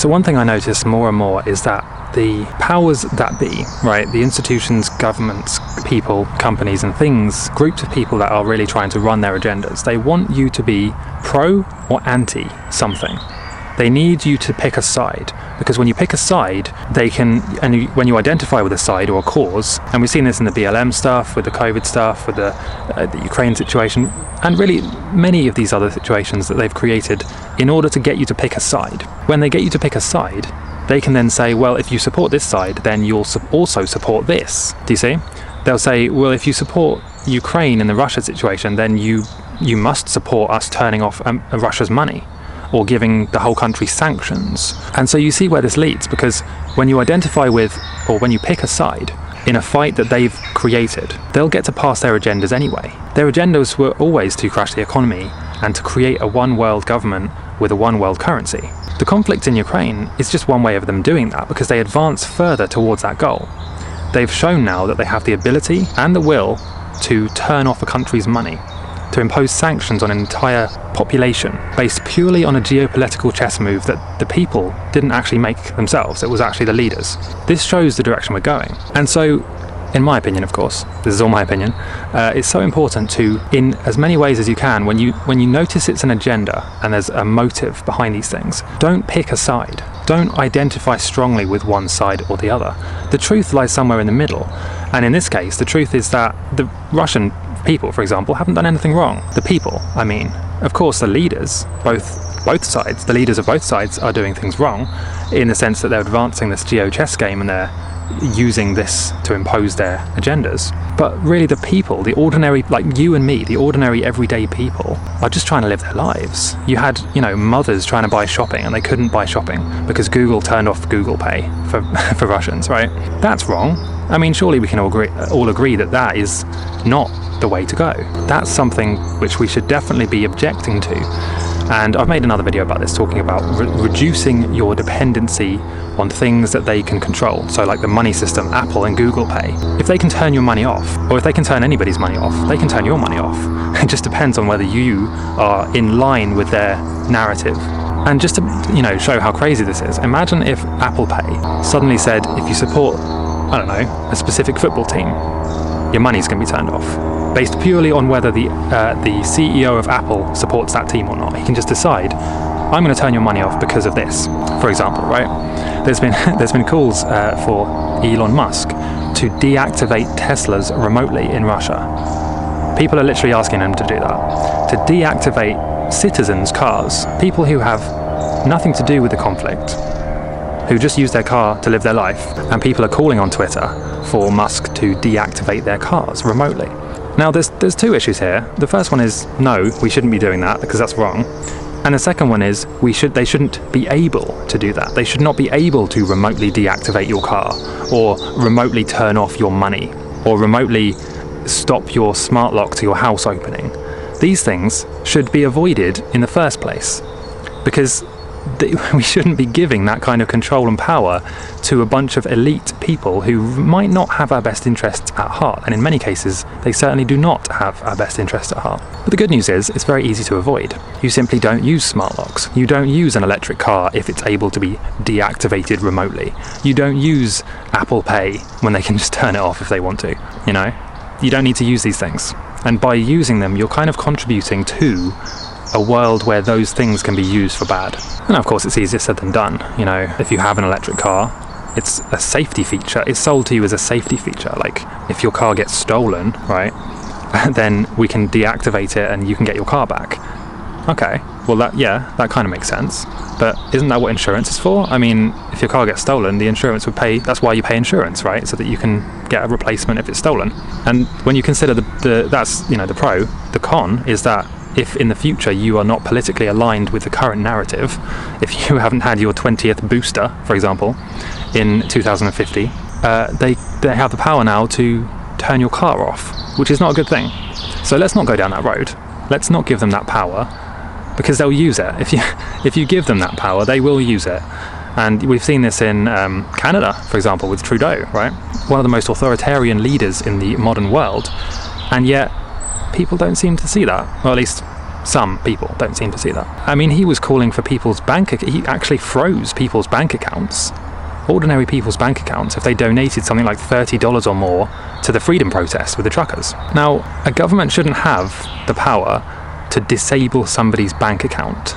So, one thing I notice more and more is that the powers that be, right, the institutions, governments, people, companies, and things, groups of people that are really trying to run their agendas, they want you to be pro or anti something. They need you to pick a side because when you pick a side, they can, and you, when you identify with a side or a cause, and we've seen this in the BLM stuff, with the COVID stuff, with the, uh, the Ukraine situation, and really many of these other situations that they've created in order to get you to pick a side. When they get you to pick a side, they can then say, well, if you support this side, then you'll also support this. Do you see? They'll say, well, if you support Ukraine in the Russia situation, then you you must support us turning off um, Russia's money or giving the whole country sanctions. And so you see where this leads because when you identify with or when you pick a side in a fight that they've created, they'll get to pass their agendas anyway. Their agendas were always to crash the economy and to create a one world government with a one world currency. The conflict in Ukraine is just one way of them doing that because they advance further towards that goal. They've shown now that they have the ability and the will to turn off a country's money, to impose sanctions on an entire population based purely on a geopolitical chess move that the people didn't actually make themselves, it was actually the leaders. This shows the direction we're going. And so in my opinion, of course, this is all my opinion, uh, it's so important to, in as many ways as you can, when you when you notice it's an agenda and there's a motive behind these things, don't pick a side. Don't identify strongly with one side or the other. The truth lies somewhere in the middle, and in this case, the truth is that the Russian people, for example, haven't done anything wrong. The people, I mean, of course, the leaders, both both sides, the leaders of both sides, are doing things wrong, in the sense that they're advancing this geo chess game and they're using this to impose their agendas. But really, the people, the ordinary, like you and me, the ordinary everyday people, are just trying to live their lives. You had, you know, mothers trying to buy shopping and they couldn't buy shopping because Google turned off Google Pay for, for Russians, right? That's wrong. I mean, surely we can all agree, all agree that that is not the way to go. That's something which we should definitely be objecting to. And I've made another video about this, talking about re- reducing your dependency on things that they can control. So, like the money system, Apple and Google Pay. If they can turn your money off, or if they can turn anybody's money off, they can turn your money off. It just depends on whether you are in line with their narrative. And just to you know show how crazy this is, imagine if Apple Pay suddenly said, if you support, I don't know, a specific football team, your money's going to be turned off, based purely on whether the uh, the CEO of Apple supports that team or not. He can just decide, I'm going to turn your money off because of this, for example, right? There's been there's been calls uh, for Elon Musk to deactivate Teslas remotely in Russia. People are literally asking him to do that, to deactivate citizens' cars, people who have nothing to do with the conflict, who just use their car to live their life, and people are calling on Twitter for Musk to deactivate their cars remotely. Now, there's there's two issues here. The first one is no, we shouldn't be doing that because that's wrong. And the second one is we should they shouldn't be able to do that. They should not be able to remotely deactivate your car or remotely turn off your money or remotely stop your smart lock to your house opening. These things should be avoided in the first place because we shouldn't be giving that kind of control and power to a bunch of elite people who might not have our best interests at heart. And in many cases, they certainly do not have our best interests at heart. But the good news is, it's very easy to avoid. You simply don't use smart locks. You don't use an electric car if it's able to be deactivated remotely. You don't use Apple Pay when they can just turn it off if they want to, you know? You don't need to use these things. And by using them, you're kind of contributing to a world where those things can be used for bad. And of course, it's easier said than done. You know, if you have an electric car, it's a safety feature. It's sold to you as a safety feature. Like, if your car gets stolen, right, then we can deactivate it and you can get your car back. Okay, well, that, yeah, that kind of makes sense. But isn't that what insurance is for? I mean, if your car gets stolen, the insurance would pay, that's why you pay insurance, right? So that you can get a replacement if it's stolen. And when you consider the, the that's, you know, the pro, the con is that if in the future you are not politically aligned with the current narrative, if you haven't had your 20th booster, for example, in 2050, uh, they, they have the power now to turn your car off, which is not a good thing. So let's not go down that road. Let's not give them that power because they'll use it. If you, if you give them that power, they will use it. And we've seen this in um, Canada, for example, with Trudeau, right? One of the most authoritarian leaders in the modern world. And yet, people don't seem to see that. Or at least some people don't seem to see that. I mean, he was calling for people's bank. He actually froze people's bank accounts, ordinary people's bank accounts, if they donated something like thirty dollars or more to the freedom protest with the truckers. Now, a government shouldn't have the power to disable somebody's bank account.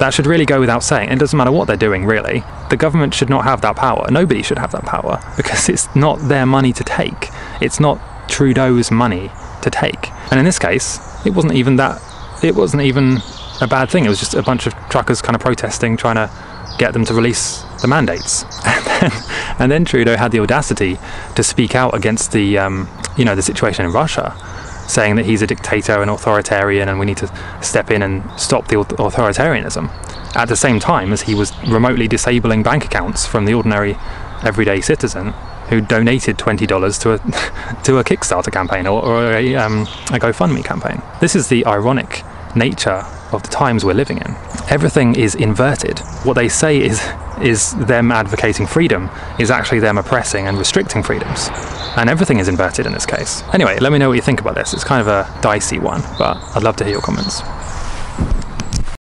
That should really go without saying. It doesn't matter what they're doing, really. The government should not have that power. Nobody should have that power because it's not their money to take. It's not Trudeau's money to take. And in this case, it wasn't even that. It wasn't even a bad thing. It was just a bunch of truckers kind of protesting, trying to get them to release the mandates. And then, Trudeau had the audacity to speak out against the, um, you know, the situation in Russia, saying that he's a dictator and authoritarian, and we need to step in and stop the authoritarianism. At the same time as he was remotely disabling bank accounts from the ordinary, everyday citizen who donated twenty dollars to a to a Kickstarter campaign or, or a, um, a GoFundMe campaign. This is the ironic nature of the times we're living in. Everything is inverted. What they say is is them advocating freedom is actually them oppressing and restricting freedoms. And everything is inverted in this case. Anyway, let me know what you think about this. It's kind of a dicey one, but I'd love to hear your comments.